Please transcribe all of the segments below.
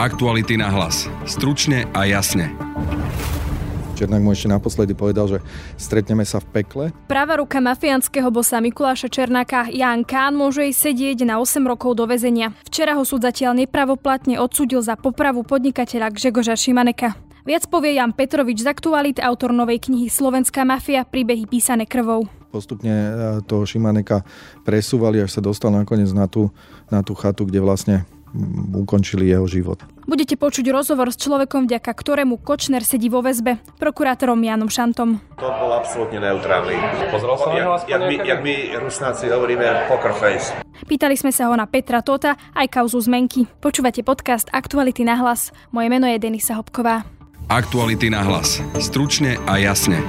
Aktuality na hlas. Stručne a jasne. Černák mu ešte naposledy povedal, že stretneme sa v pekle. Práva ruka mafiánskeho bosa Mikuláša Černáka Jan Kán môže ísť sedieť na 8 rokov do väzenia. Včera ho súd zatiaľ nepravoplatne odsudil za popravu podnikateľa Gžegoža Šimaneka. Viac povie Jan Petrovič z aktualit, autor novej knihy Slovenská mafia, príbehy písané krvou. Postupne e, toho Šimaneka presúvali, až sa dostal nakoniec na tú, na tú chatu, kde vlastne ukončili jeho život. Budete počuť rozhovor s človekom, vďaka ktorému Kočner sedí vo väzbe, prokurátorom Janom Šantom. To bol absolútne neutrálny. Pozrel sa jak, jak, my, jak my rusnáci hovoríme poker face. Pýtali sme sa ho na Petra Tota aj kauzu zmenky. Počúvate podcast Aktuality na hlas. Moje meno je Denisa Hopková. Aktuality na hlas. Stručne a jasne.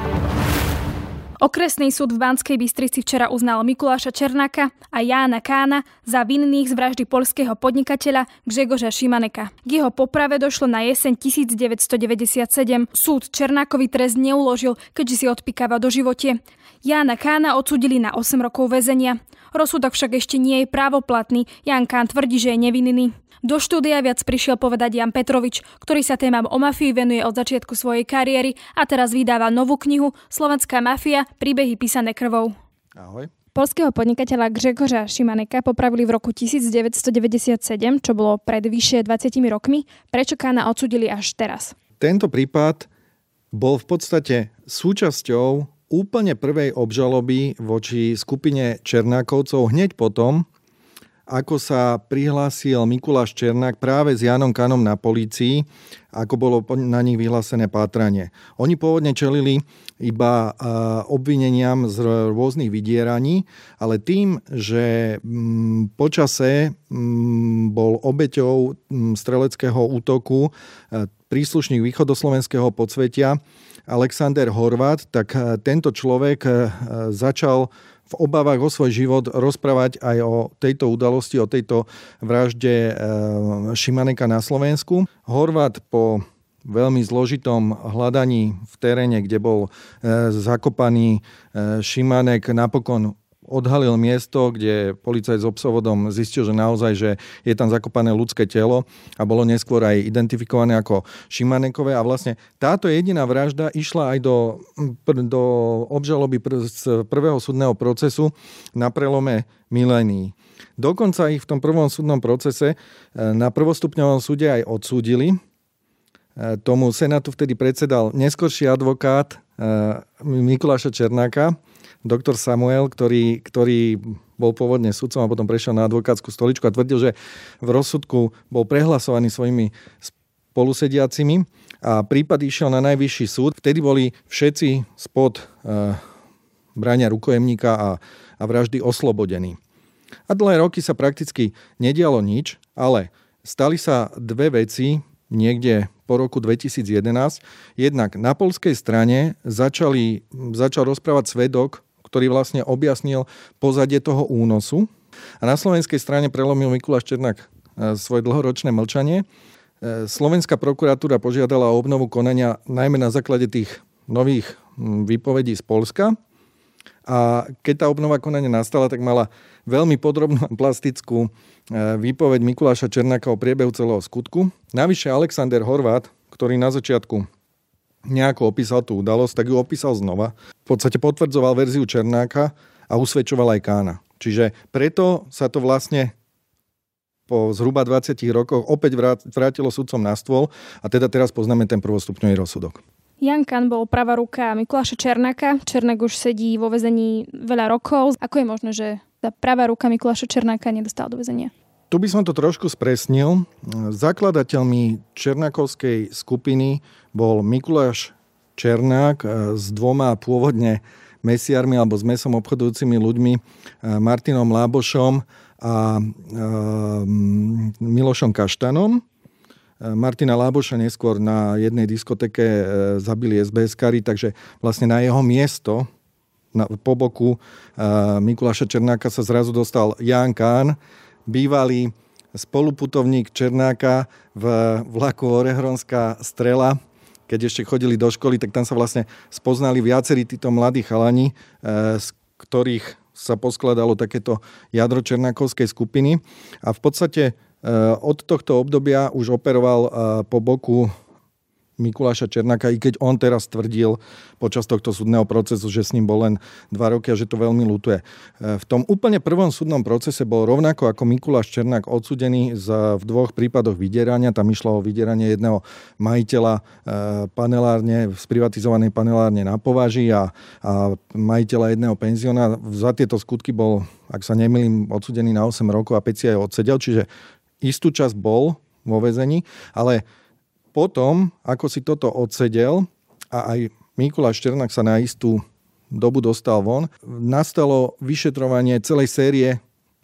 Okresný súd v Banskej Bystrici včera uznal Mikuláša Černáka a Jána Kána za vinných z vraždy polského podnikateľa Gžegoža Šimaneka. K jeho poprave došlo na jeseň 1997. Súd Černákovi trest neuložil, keďže si odpikáva do živote. Jána Kána odsudili na 8 rokov väzenia. Rozsudok však ešte nie je právoplatný. Jan Kán tvrdí, že je nevinný. Do štúdia viac prišiel povedať Jan Petrovič, ktorý sa témam o mafii venuje od začiatku svojej kariéry a teraz vydáva novú knihu Slovenská mafia – príbehy písané krvou. Ahoj. Polského podnikateľa Grzegorza Šimaneka popravili v roku 1997, čo bolo pred vyše 20 rokmi. Prečo Kána odsudili až teraz? Tento prípad bol v podstate súčasťou úplne prvej obžaloby voči skupine Černákovcov hneď potom, ako sa prihlásil Mikuláš Černák práve s Janom Kanom na polícii, ako bolo na nich vyhlásené pátranie. Oni pôvodne čelili iba obvineniam z rôznych vydieraní, ale tým, že mm, počase mm, bol obeťou mm, streleckého útoku e, príslušník východoslovenského podsvetia Alexander Horvat, tak e, tento človek e, začal v obavách o svoj život rozprávať aj o tejto udalosti, o tejto vražde Šimaneka na Slovensku. Horvát po veľmi zložitom hľadaní v teréne, kde bol zakopaný Šimanek, napokon odhalil miesto, kde policajt s obsovodom zistil, že naozaj, že je tam zakopané ľudské telo a bolo neskôr aj identifikované ako Šimanekové a vlastne táto jediná vražda išla aj do, do obžaloby z prvého súdneho procesu na prelome milénií. Dokonca ich v tom prvom súdnom procese e, na prvostupňovom súde aj odsúdili. E, tomu senátu vtedy predsedal neskorší advokát e, Mikuláša Černáka, doktor Samuel, ktorý, ktorý bol pôvodne sudcom a potom prešiel na advokátsku stoličku a tvrdil, že v rozsudku bol prehlasovaný svojimi spolusediacimi a prípad išiel na najvyšší súd. Vtedy boli všetci spod e, brania rukojemníka a, a vraždy oslobodení. A dlhé roky sa prakticky nedialo nič, ale stali sa dve veci niekde po roku 2011. Jednak na polskej strane začali, začal rozprávať svedok ktorý vlastne objasnil pozadie toho únosu. A na slovenskej strane prelomil Mikuláš Černák e, svoje dlhoročné mlčanie. E, Slovenská prokuratúra požiadala o obnovu konania najmä na základe tých nových výpovedí z Polska. A keď tá obnova konania nastala, tak mala veľmi podrobnú plastickú e, výpoveď Mikuláša Černáka o priebehu celého skutku. Navyše Alexander Horvát, ktorý na začiatku nejako opísal tú udalosť, tak ju opísal znova. V podstate potvrdzoval verziu Černáka a usvedčoval aj Kána. Čiže preto sa to vlastne po zhruba 20 rokoch opäť vrátilo sudcom na stôl a teda teraz poznáme ten prvostupňový rozsudok. Jan Kan bol pravá ruka Mikuláša Černáka. Černák už sedí vo väzení veľa rokov. Ako je možné, že tá pravá ruka Mikuláša Černáka nedostala do väzenia? Tu by som to trošku spresnil. Zakladateľmi Černákovskej skupiny bol Mikuláš Černák e, s dvoma pôvodne mesiarmi alebo s mesom obchodujúcimi ľuďmi, e, Martinom Lábošom a e, Milošom Kaštanom. Martina Láboša neskôr na jednej diskoteke zabili SBS-kari, takže vlastne na jeho miesto na, po boku Mikuláša Černáka sa zrazu dostal Jan Kán, bývalý spoluputovník Černáka v vlaku Orehronská strela, keď ešte chodili do školy, tak tam sa vlastne spoznali viacerí títo mladí chalani, eh, z ktorých sa poskladalo takéto jadro Černákovskej skupiny. A v podstate od tohto obdobia už operoval po boku Mikuláša Černáka, i keď on teraz tvrdil počas tohto súdneho procesu, že s ním bol len dva roky a že to veľmi lutuje. V tom úplne prvom súdnom procese bol rovnako ako Mikuláš Černák odsudený za, v dvoch prípadoch vydierania. Tam išlo o vydieranie jedného majiteľa e, panelárne, sprivatizovanej panelárne na považi a, a majiteľa jedného penziona. Za tieto skutky bol, ak sa nemýlim, odsudený na 8 rokov a 5 si aj odsedel, čiže istú časť bol vo vezení, ale potom, ako si toto odsedel a aj Mikuláš Černák sa na istú dobu dostal von, nastalo vyšetrovanie celej série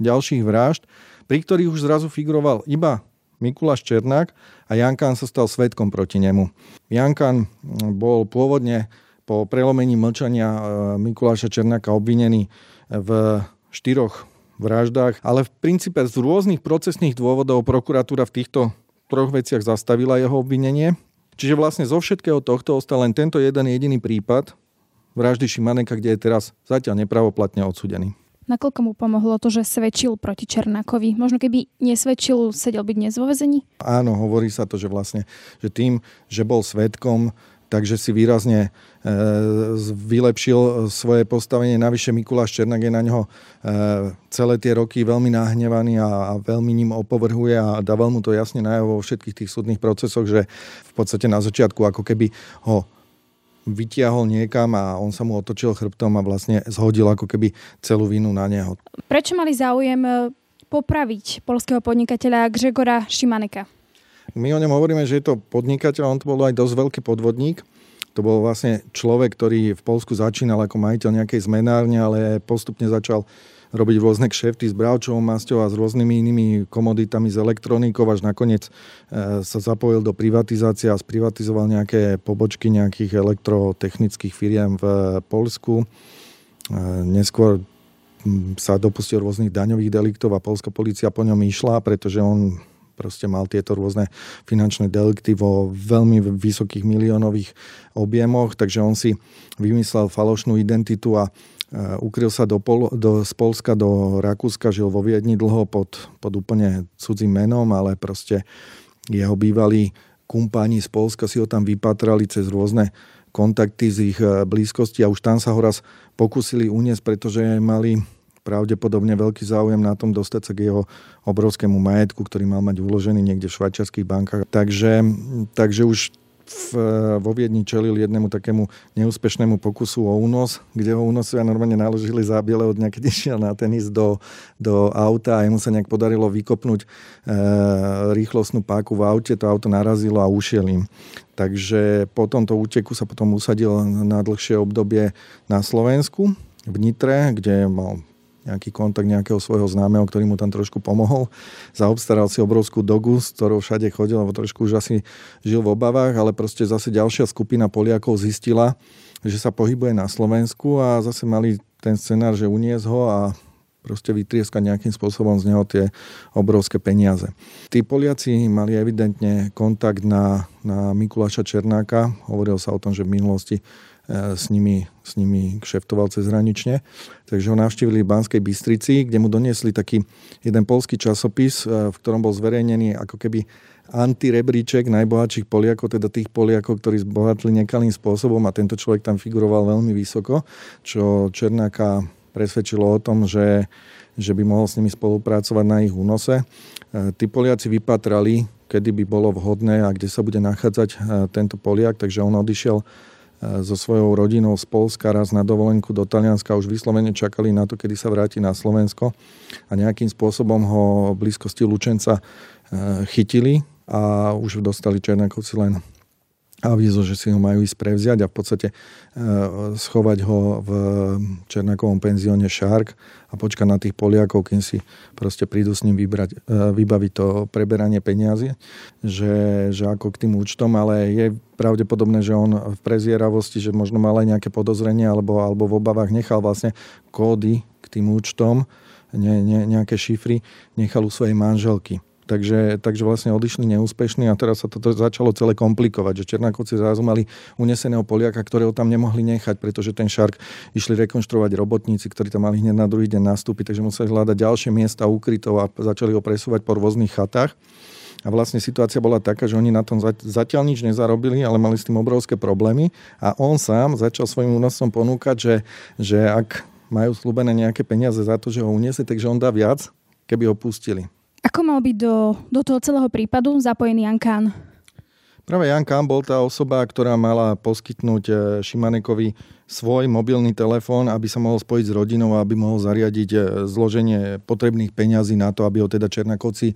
ďalších vražd, pri ktorých už zrazu figuroval iba Mikuláš Černák a Jankan sa stal svetkom proti nemu. Jankan bol pôvodne po prelomení mlčania e, Mikuláša Černáka obvinený v štyroch vraždách, ale v princípe z rôznych procesných dôvodov prokuratúra v týchto troch veciach zastavila jeho obvinenie. Čiže vlastne zo všetkého tohto ostal len tento jeden jediný prípad vraždy Šimaneka, kde je teraz zatiaľ nepravoplatne odsudený. Nakoľko mu pomohlo to, že svedčil proti Černákovi? Možno keby nesvedčil, sedel by dnes vo vezení? Áno, hovorí sa to, že vlastne, že tým, že bol svedkom, takže si výrazne e, vylepšil svoje postavenie. Navyše Mikuláš Černák je na ňo e, celé tie roky veľmi nahnevaný a, veľmi ním opovrhuje a dával mu to jasne najavo vo všetkých tých súdnych procesoch, že v podstate na začiatku ako keby ho vytiahol niekam a on sa mu otočil chrbtom a vlastne zhodil ako keby celú vinu na neho. Prečo mali záujem e, popraviť polského podnikateľa Gregora Šimaneka? My o ňom hovoríme, že je to podnikateľ, on to bol aj dosť veľký podvodník. To bol vlastne človek, ktorý v Polsku začínal ako majiteľ nejakej zmenárne, ale postupne začal robiť rôzne kšefty s bravčovou masťou a s rôznymi inými komoditami z elektronikou, až nakoniec e, sa zapojil do privatizácie a sprivatizoval nejaké pobočky nejakých elektrotechnických firiem v Polsku. E, neskôr sa dopustil rôznych daňových deliktov a polská policia po ňom išla, pretože on proste mal tieto rôzne finančné delikty vo veľmi vysokých miliónových objemoch, takže on si vymyslel falošnú identitu a ukryl sa do, Pol, do, z Polska do Rakúska, žil vo Viedni dlho pod, pod úplne cudzím menom, ale proste jeho bývalí kumpáni z Polska si ho tam vypatrali cez rôzne kontakty z ich e, blízkosti a už tam sa ho raz pokúsili uniesť, pretože mali pravdepodobne veľký záujem na tom dostať sa k jeho obrovskému majetku, ktorý mal mať uložený niekde v švajčiarských bankách. Takže, takže už v, vo Viedni čelil jednému takému neúspešnému pokusu o únos, kde ho únosovia normálne naložili za bieleho dňa, keď išiel na tenis do, do auta a jemu sa nejak podarilo vykopnúť e, rýchlostnú páku v aute, to auto narazilo a ušiel im. Takže po tomto úteku sa potom usadil na dlhšie obdobie na Slovensku, v Nitre, kde mal nejaký kontakt nejakého svojho známeho, ktorý mu tam trošku pomohol. Zaobstaral si obrovskú dogu, s ktorou všade chodil, lebo trošku už asi žil v obavách, ale proste zase ďalšia skupina Poliakov zistila, že sa pohybuje na Slovensku a zase mali ten scenár, že uniesť ho a proste vytrieskať nejakým spôsobom z neho tie obrovské peniaze. Tí Poliaci mali evidentne kontakt na, na Mikuláša Černáka. Hovoril sa o tom, že v minulosti s nimi, s nimi kšeftoval cezhranične. Takže ho navštívili v Banskej Bystrici, kde mu doniesli taký jeden polský časopis, e, v ktorom bol zverejnený ako keby antirebríček najbohatších Poliakov, teda tých Poliakov, ktorí zbohatli nekalým spôsobom a tento človek tam figuroval veľmi vysoko, čo Černáka presvedčilo o tom, že, že by mohol s nimi spolupracovať na ich únose. E, tí Poliaci vypatrali, kedy by bolo vhodné a kde sa bude nachádzať e, tento Poliak, takže on odišiel so svojou rodinou z Polska raz na dovolenku do Talianska, už vyslovene čakali na to, kedy sa vráti na Slovensko a nejakým spôsobom ho v blízkosti Lučenca e, chytili a už dostali Černákovci len avízo, že si ho majú ísť prevziať a v podstate e, schovať ho v Černákovom penzióne Šark a počkať na tých Poliakov, kým si proste prídu s ním vybrať, e, vybaviť to preberanie peniazy, že, že ako k tým účtom, ale je pravdepodobné, že on v prezieravosti, že možno mal aj nejaké podozrenie alebo, alebo v obavách nechal vlastne kódy k tým účtom, ne, ne, nejaké šifry, nechal u svojej manželky Takže, takže vlastne odišli neúspešní a teraz sa to začalo celé komplikovať, že Černákovci zrazu mali uneseného Poliaka, ktorého tam nemohli nechať, pretože ten šark išli rekonštruovať robotníci, ktorí tam mali hneď na druhý deň nastúpiť, takže museli hľadať ďalšie miesta ukrytov a začali ho presúvať po rôznych chatách. A vlastne situácia bola taká, že oni na tom zatiaľ nič nezarobili, ale mali s tým obrovské problémy a on sám začal svojim únosom ponúkať, že, že ak majú slúbené nejaké peniaze za to, že ho uniesie, takže on dá viac, keby ho pustili. Ako mal byť do, do toho celého prípadu zapojený Jan Kán? Práve Jan Kán bol tá osoba, ktorá mala poskytnúť e, Šimanekovi svoj mobilný telefón, aby sa mohol spojiť s rodinou a aby mohol zariadiť e, zloženie potrebných peňazí na to, aby ho teda Černakovci e,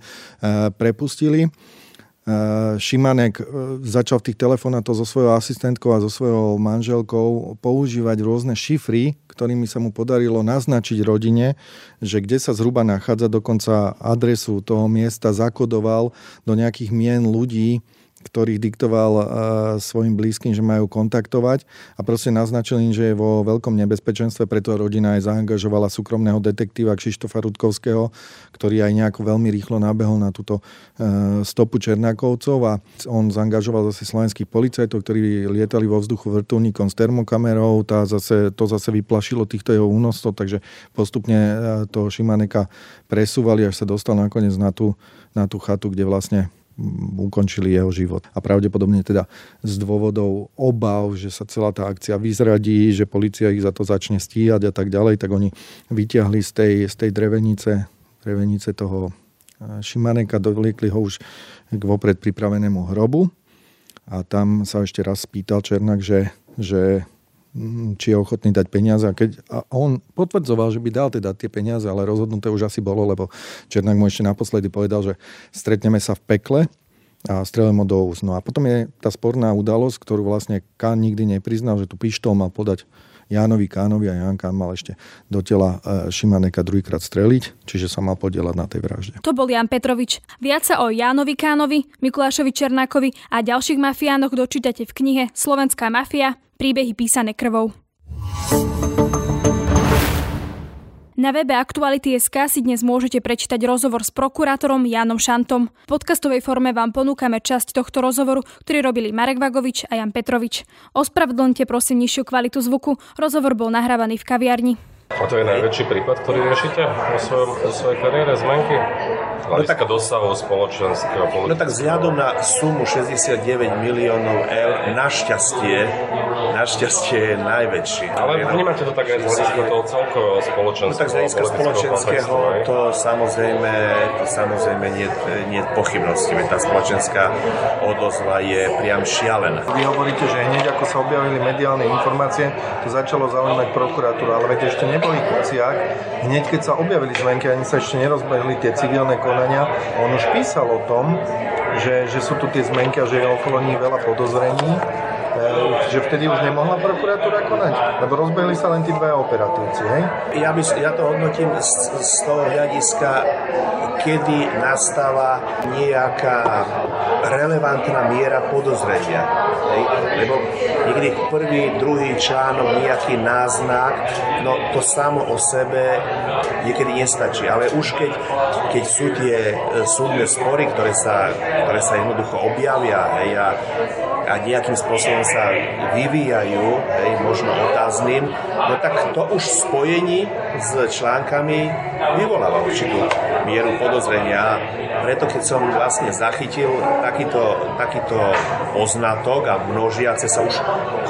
prepustili. Šimanek začal v tých telefonátoch so svojou asistentkou a so svojou manželkou používať rôzne šifry, ktorými sa mu podarilo naznačiť rodine, že kde sa zhruba nachádza, dokonca adresu toho miesta zakodoval do nejakých mien ľudí, ktorých diktoval uh, svojim blízkym, že majú kontaktovať. A proste naznačil im, že je vo veľkom nebezpečenstve, preto rodina aj zaangažovala súkromného detektíva Kšištofa Rudkovského, ktorý aj nejako veľmi rýchlo nabehol na túto uh, stopu Černákovcov. A on zaangažoval zase slovenských policajtov, ktorí lietali vo vzduchu vrtulníkom s termokamerou, tá zase, to zase vyplašilo týchto jeho únosov, takže postupne uh, toho Šimaneka presúvali, až sa dostal nakoniec na tú, na tú chatu, kde vlastne ukončili jeho život. A pravdepodobne teda z dôvodov obav, že sa celá tá akcia vyzradí, že policia ich za to začne stíhať a tak ďalej, tak oni vyťahli z tej, z tej drevenice, drevenice toho Šimaneka, dovliekli ho už k vopred pripravenému hrobu a tam sa ešte raz spýtal Černak, že, že či je ochotný dať peniaze. A, keď, a on potvrdzoval, že by dal teda tie peniaze, ale rozhodnuté už asi bolo, lebo Černák mu ešte naposledy povedal, že stretneme sa v pekle a strelem ho do úst. No a potom je tá sporná udalosť, ktorú vlastne Kán nikdy nepriznal, že tu pištol mal podať Jánovi Kánovi a Ján Kán mal ešte do tela e, Šimaneka druhýkrát streliť, čiže sa mal podielať na tej vražde. To bol Jan Petrovič. Viac sa o Jánovi Kánovi, Mikulášovi Černákovi a ďalších mafiánoch dočítate v knihe Slovenská mafia príbehy písané krvou. Na webe Aktuality.sk si dnes môžete prečítať rozhovor s prokurátorom Jánom Šantom. V podcastovej forme vám ponúkame časť tohto rozhovoru, ktorý robili Marek Vagovič a Jan Petrovič. Ospravedlňte prosím nižšiu kvalitu zvuku, rozhovor bol nahrávaný v kaviarni. A to je najväčší prípad, ktorý riešite vo, svojom, vo svojej kariére zmenky? Hľadiska no tak, dosahu spoločenského politického. No tak vzhľadom na sumu 69 miliónov eur, našťastie, našťastie je najväčší. Ale vnímate to tak aj z hľadiska toho celkového spoločenského No tak z hľadiska spoločenského to samozrejme, to samozrejme nie, nie je pochybnosti, veď tá spoločenská odozva je priam šialená. Vy hovoríte, že hneď ako sa objavili mediálne informácie, to začalo zaujímať prokuratúru, ale veď ešte neboli Kuciak, hneď keď sa objavili zmenky, ani sa ešte nerozbehli tie civilné konania, on už písal o tom, že, že sú tu tie zmenky a že je okolo nich veľa podozrení, e, že vtedy už nemohla prokuratúra konať? Lebo rozbehli sa len tí dvaja operatívci, hej? Ja, by, ja to hodnotím z, z toho hľadiska, kedy nastáva nejaká relevantná miera podozrenia. Hej? Lebo niekedy prvý, druhý článok, nejaký náznak, no to samo o sebe niekedy nestačí. Ale už keď, keď sú tie e, súdne spory, ktoré sa, ktoré sa jednoducho objavia hej, a, a nejakým spôsobom sa vyvíjajú, hej, možno otázným, no tak to už v spojení s článkami vyvoláva určitú mieru podozrenia. Preto keď som vlastne zachytil takýto, takýto poznatok a množiace sa už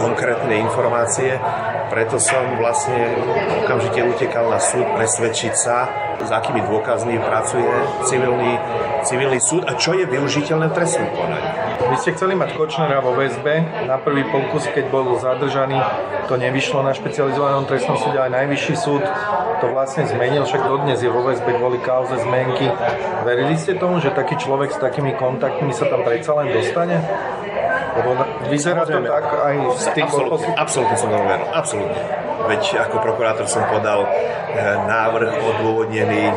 konkrétne informácie, preto som vlastne okamžite utekal na súd presvedčiť sa, s akými dôkazmi pracuje civilný, civilný súd a čo je využiteľné v trestnom konaní. Vy ste chceli mať Kočnera vo väzbe. Na prvý pokus, keď bol zadržaný, to nevyšlo na špecializovanom trestnom súde, aj najvyšší súd to vlastne zmenil, však dodnes je vo väzbe kvôli kauze zmenky. Verili ste tomu, že taký človek s takými kontaktmi sa tam predsa len dostane? Lebo vyzerá to tak aj z tých absolútne, absolútne som absolútne. Veď ako prokurátor som podal eh, návrh odôvodnený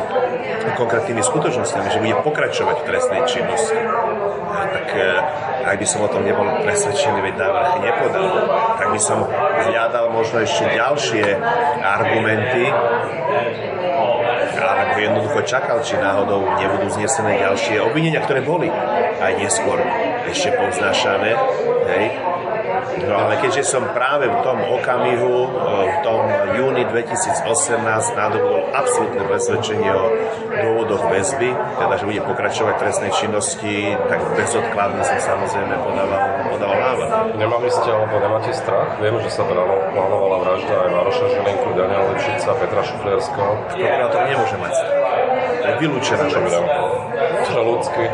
konkrétnymi skutočnosťami, že bude pokračovať v trestnej činnosti. Eh, tak eh, ak by som o tom nebol presvedčený, veď návrh nepodal, tak by som hľadal možno ešte ďalšie argumenty, alebo jednoducho čakal, či náhodou nebudú znesené ďalšie obvinenia, ktoré boli aj neskôr ešte povznášané. Hej. No ale keďže som práve v tom okamihu, e, v tom júni 2018 nadobudol absolútne presvedčenie o dôvodoch väzby, teda že bude pokračovať trestnej činnosti, tak bezodkladne som samozrejme podával, podával návrh. Nemali ste alebo nemáte strach? Viem, že sa plánovala vražda aj Maroša Žilinku, Daniela Lepšica, Petra Šuflierského. Prokurátor nemôže mať strach. To je vylúčená vec. To je ľudský.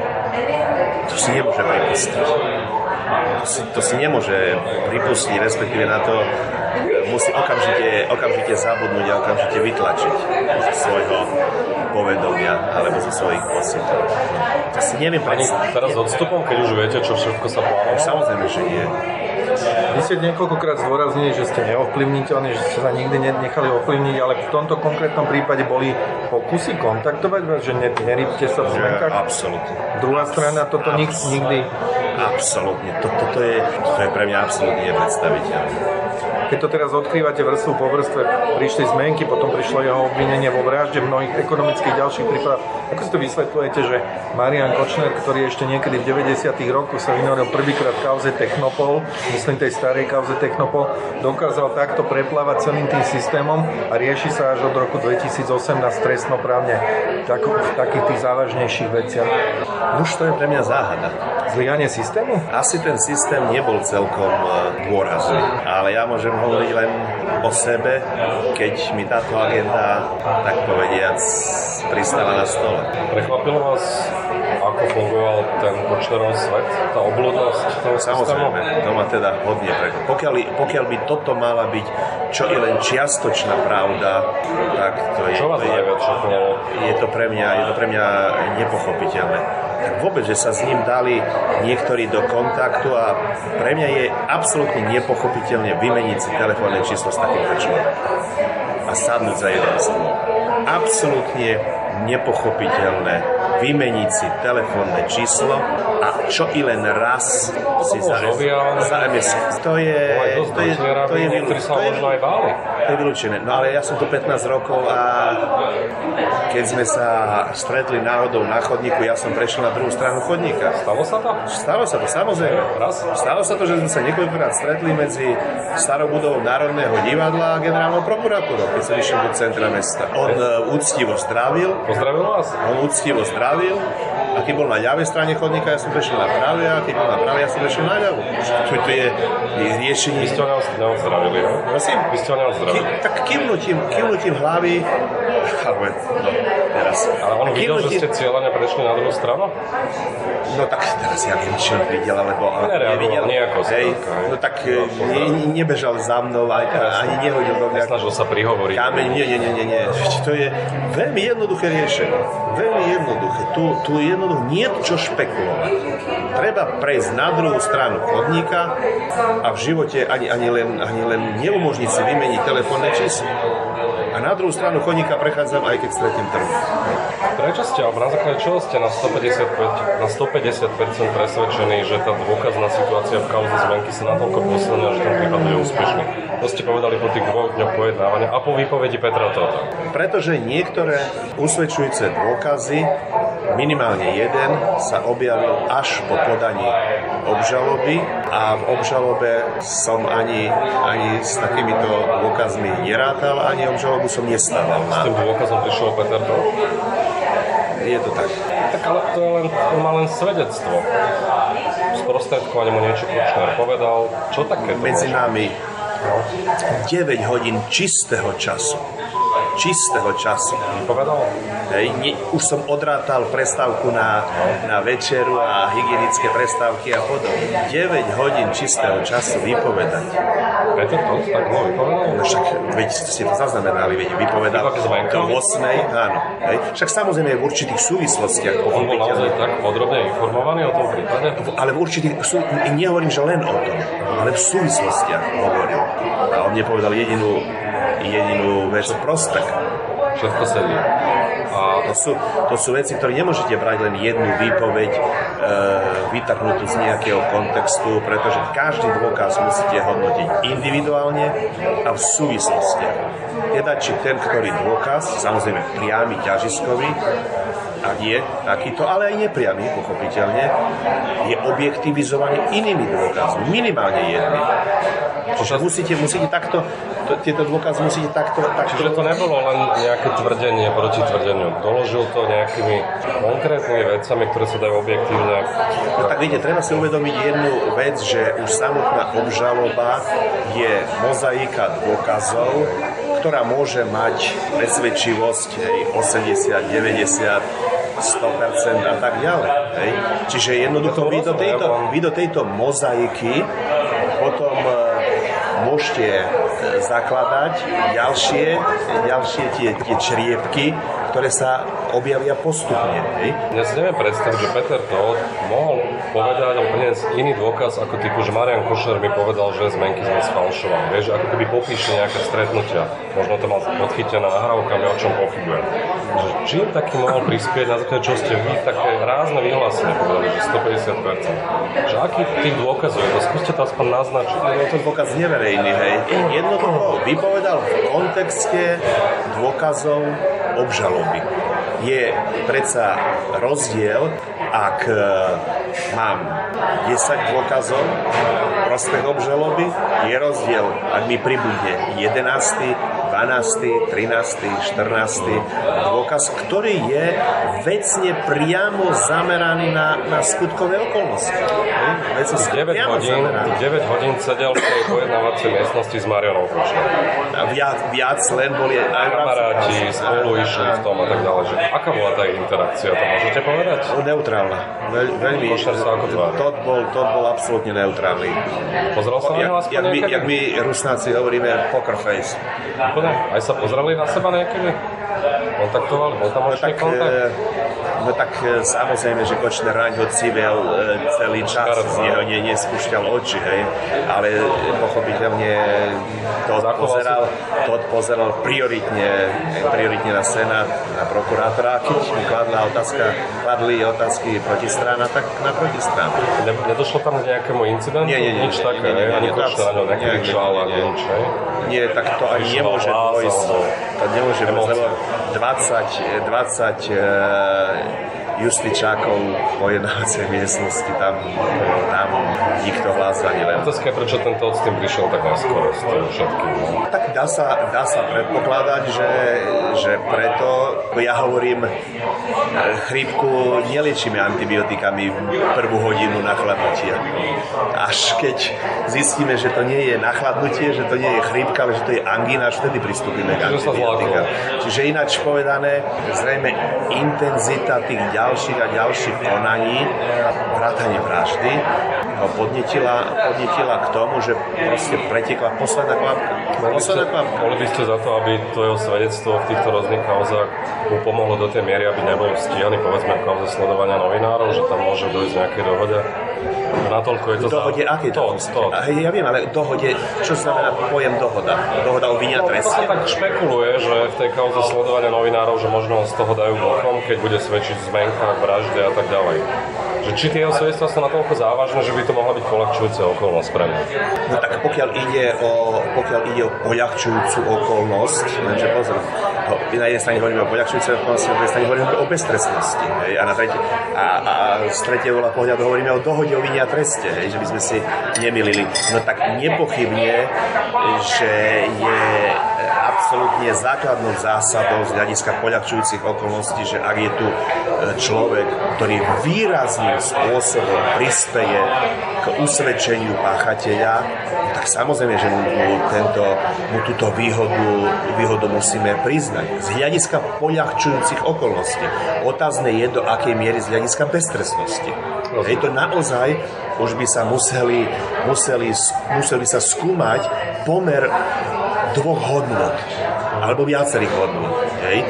To si nemôže pripustiť. To si, to si nemôže pripustiť, respektíve na to musí okamžite, okamžite zabudnúť a okamžite vytlačiť zo svojho povedomia alebo zo svojich pocitov. To si neviem predstaviť. Teraz odstupom, keď už viete, čo všetko sa plánovalo? Samozrejme, že nie. Vy ste niekoľkokrát zdôraznili, že ste neovplyvniteľní, že ste sa nikdy nechali ovplyvniť, ale v tomto konkrétnom prípade boli pokusy kontaktovať vás, že nerýbte sa v zmenkách? Absolutne. Druhá strana toto absolutne. nikdy... Absolutne. Toto to je, to je pre mňa absolútne nepredstaviteľné. Keď to teraz odkrývate vrstvu po vrstve, prišli zmenky, potom prišlo jeho obvinenie vo vražde mnohých ekonomických ďalších prípadoch. Ako si to vysvetľujete, že Marian Kočner, ktorý ešte niekedy v 90. rokoch sa vynoril prvýkrát kauze Technopol, myslím tej starej kauze Technopol, dokázal takto preplávať celým tým systémom a rieši sa až od roku 2018 trestnoprávne tak, v takých tých závažnejších veciach. Už to je pre mňa záhada. Zlyhanie systému? Asi ten systém nebol celkom e, dôrazný, ale ja môžem hovoriť len o sebe, keď mi táto agenda, tak povediac, pristáva na stole. Prekvapilo vás, ako fungoval ten Kočnerov svet, tá obludnosť toho Samozrejme, to ma teda hodne prekvapilo. Pokiaľ, pokiaľ by toto mala byť čo je len čiastočná pravda, tak to je... Čo vás to je, je to pre mňa, je to pre mňa nepochopiteľné tak vôbec, že sa s ním dali niektorí do kontaktu a pre mňa je absolútne nepochopiteľne vymeniť si telefónne číslo s takýmto človekom a sadnúť za jeden stôl. Absolútne nepochopiteľné vymeniť si telefónne číslo a čo i len raz si za, za MS. To je, to je, to je, to je, to je vylúčené. No ale ja som tu 15 rokov a keď sme sa stretli náhodou na chodníku, ja som prešiel na druhú stranu chodníka. Stalo sa to? Stalo sa to, samozrejme. Raz? Stalo sa to, že sme sa niekoľkokrát stretli medzi starou budovou Národného divadla a generálnou prokuratúrou, keď som išiel do centra mesta. On uh, úctivo zdravil. Pozdravil vás? On úctivo zdravil a keď bol na ľavej strane chodníka, ja som prešiel na pravé a keď bol na pravé, ja som prešiel na ľavú. To, to je, je riešenie... Vy ste ho neozdravili, no? Prosím? Vy ste ho neozdravili. Ki, tak kývnutím, kývnutím hlavy... Ale, no, teraz. Ale on videl, že ste cieľane prešli na druhú stranu? No tak teraz ja neviem, či on videl, alebo nevidel. nejako hej, No tak no, ne, nebežal za mnou, aj, ani nehodil do mňa. Snažil sa prihovoriť. Kameň, nie, nie, nie, nie, nie. To je veľmi jednoduché riešenie. Veľmi jednoduché. Tu, tu jednoducho nie čo špekulovať. Treba prejsť na druhú stranu chodníka a v živote ani, ani, len, ani len neumožniť si vymeniť telefónne číslo. Na druhú stranu chodníka prechádzam aj keď stretnem trhu. Prečo ste, alebo na základe čoho ste na 150%, na 150% presvedčení, že tá dôkazná situácia v kauze zmenky sa natoľko posilnila, že ten prípad bude úspešný? To ste povedali po tých dvoch dňoch pojednávania a po výpovedi Petra Tota. Pretože niektoré usvedčujúce dôkazy, minimálne jeden, sa objavil až po podaní obžaloby a v obžalobe som ani, ani s takýmito dôkazmi nerátal, ani obžalobu som nestával. S tým dôkazom prišiel Peter Tot? Je to tak. Tak ale to, je len, to má len svedectvo. Sprostredkovanie mu niečo Kočner povedal. Čo také Medzi môže? nami 9 hodín čistého času čistého času. Povedal? Hej, ne, už som odrátal prestávku na, na večeru a hygienické prestávky a podobne. 9 hodín čistého času vypovedať. Peter to tak bolo vypovedal? No však, veď ste to zaznamenali, veď vypovedal do 8. Áno. Hej. Však samozrejme v určitých súvislostiach. On bol naozaj tak podrobne informovaný o tom prípade? Ale v určitých, sú, nehovorím, že len o tom, ale v súvislostiach hovoril. A on nepovedal jedinú jedinú vec prospech. Všetko sedí. A to sú, to sú veci, ktoré nemôžete brať len jednu výpoveď e, vytrhnutú z nejakého kontextu, pretože každý dôkaz musíte hodnotiť individuálne a v súvislosti. Teda, či ten, ktorý dôkaz, samozrejme priamy, ťažiskový, a nie takýto, ale aj nepriamy, pochopiteľne, je objektivizovaný inými dôkazmi, minimálne jedným. Čiže musíte, musíte takto, to, tieto dôkazy musíte takto... takto... Čiže to nebolo len nejaké tvrdenie proti tvrdeniu. Doložil to nejakými konkrétnymi vecami, ktoré sa dajú objektívne... No tak vidíte, treba si uvedomiť jednu vec, že už samotná obžaloba je mozaika dôkazov, ktorá môže mať presvedčivosť 80, 90, 100% a tak ďalej. Hej. Čiže jednoducho vy do, tejto, vy do tejto mozaiky potom môžete e, zakladať ďalšie, ďalšie tie, tie čriepky, ktoré sa objavia postupne. Ja si neviem predstaviť, že Peter Todt mohol povedať a priniesť iný dôkaz ako typu, že Marian Košer mi povedal, že zmenky sme sfalšovali. Vieš, ako keby popíše nejaké stretnutia. Možno to mal podchytené nahrávkami, o čom pochybujem. Že čím taký mohol prispieť na základe, čo ste vy také rázne vyhlásenie povedali, že 150%. Že aký tých dôkazov je to? Skúste to aspoň naznačiť. Je to dôkaz neverejný, hej. Jednoducho vypovedal v kontexte dôkazov obžaloby. Je predsa rozdiel, ak e, mám 10 dôkazov prospech obžaloby, je rozdiel, ak mi pribudne 11 12., 13., 14. dôkaz, ktorý je vecne priamo zameraný na, na skutkové okolnosti. Vecne 9 hodín, 9 hodín sedel v tej pojednávacej miestnosti s Marianou Viac, viac len boli aj kamaráti, spolu išli v tom a tak ďalej. Že aká bola tá interakcia, to môžete povedať? Neutrálna. Veľ, veľmi. Košer sa ako tvár. To bol, to bol absolútne neutrálny. Pozeral sa na jak, jak, my, jak my rusnáci hovoríme poker face úplne? Aj sa pozreli na seba niekedy? Kontaktovali? Bol tam no, tak, kontakt? E, no tak e, samozrejme, že Kočner raň ho civel e, celý čas, z neho nie, nespúšťal oči, hej. Ale pochopiteľne to pozeral, to pozeral prioritne, prioritne na Senát, na prokurátora. A keď mu kladla otázka, kladli otázky protistrana, tak na protistranu. Ne, nedošlo tam k nejakému incidentu? Nie, nie, nie. Nič také, nie, nie, nie, ani Kočner na ňo nekričal, nič, hej? Nie, tak to ani nemôže dôjsť. To nemôže dôjsť, lebo 20, 20 justičákov po jednácej miestnosti, tam, tam nikto hlas ani len. Otázka je, prečo tento s tým prišiel tak neskoro s tým všetkým. Tak dá sa, dá sa predpokladať, že, že preto, ja hovorím, chrípku neliečíme antibiotikami prvú hodinu nachladnutia. Až keď zistíme, že to nie je nachladnutie, že to nie je chrípka, ale že to je angína, až vtedy pristúpime k antibiotikám. Čiže ináč povedané, zrejme intenzita tých ďalších a ďalších konaní, vrátanie vraždy, ho podnetila, podnetila k tomu, že proste pretekla posledná kvapka. Posledná kvapka. Boli by ste za to, aby to jeho svedectvo v týchto rôznych kauzách mu pomohlo do tej miery, aby nebol stíhaný, povedzme, v kauze sledovania novinárov, že tam môže dojsť nejakej dohode? Natoľko je to dohode, za... aké to? to. Ja viem, ale dohode, čo znamená pojem dohoda? Dohoda o vinia treste? No, tak špekuluje, že v tej kauze sledovania novinárov, že možno z toho dajú bokom, keď bude svedčiť zmenkách, vražde a tak ďalej že či tie svedectvá sú natoľko závažné, že by to mohla byť poľahčujúca okolnosť pre mňa. No tak pokiaľ ide o, pokiaľ ide o poľahčujúcu okolnosť, lenže pozor, na jednej strane hovoríme o poľahčujúcej okolnosti, na druhej strane hovoríme o beztrestnosti. Hej, a, na tretie, a, a z tretieho pohľadu hovoríme o dohode o vinia treste, hej, že by sme si nemilili. No tak nepochybne, že je absolútne základnou zásadou z hľadiska poľahčujúcich okolností, že ak je tu e, človek, ktorý výrazným spôsobom prispeje k usvedčeniu páchateľa, tak samozrejme, že mu, mu, tento, mu túto výhodu, výhodu musíme priznať. Z hľadiska poľahčujúcich okolností. Otázne je, do akej miery z hľadiska beztrestnosti. Je to naozaj už by sa museli, museli, museli sa skúmať pomer dvoch hodnot, alebo viacerých hodnot. Hej.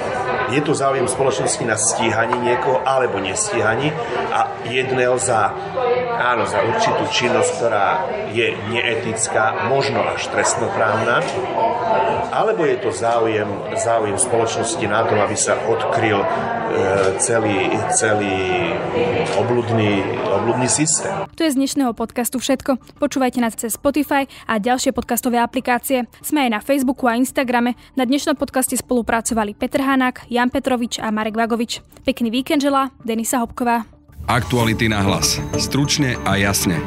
Je tu záujem spoločnosti na stíhaní niekoho alebo nestíhaní a jedného za, áno, za určitú činnosť, ktorá je neetická, možno až trestnoprávna alebo je to záujem, záujem spoločnosti na tom, aby sa odkryl e, celý, celý obludný, obludný systém. To je z dnešného podcastu všetko. Počúvajte nás cez Spotify a ďalšie podcastové aplikácie. Sme aj na Facebooku a Instagrame. Na dnešnom podcaste spolupracovali Petr Hanák, Jan Petrovič a Marek Vagovič. Pekný víkend želá Denisa Hopková. Aktuality na hlas. Stručne a jasne.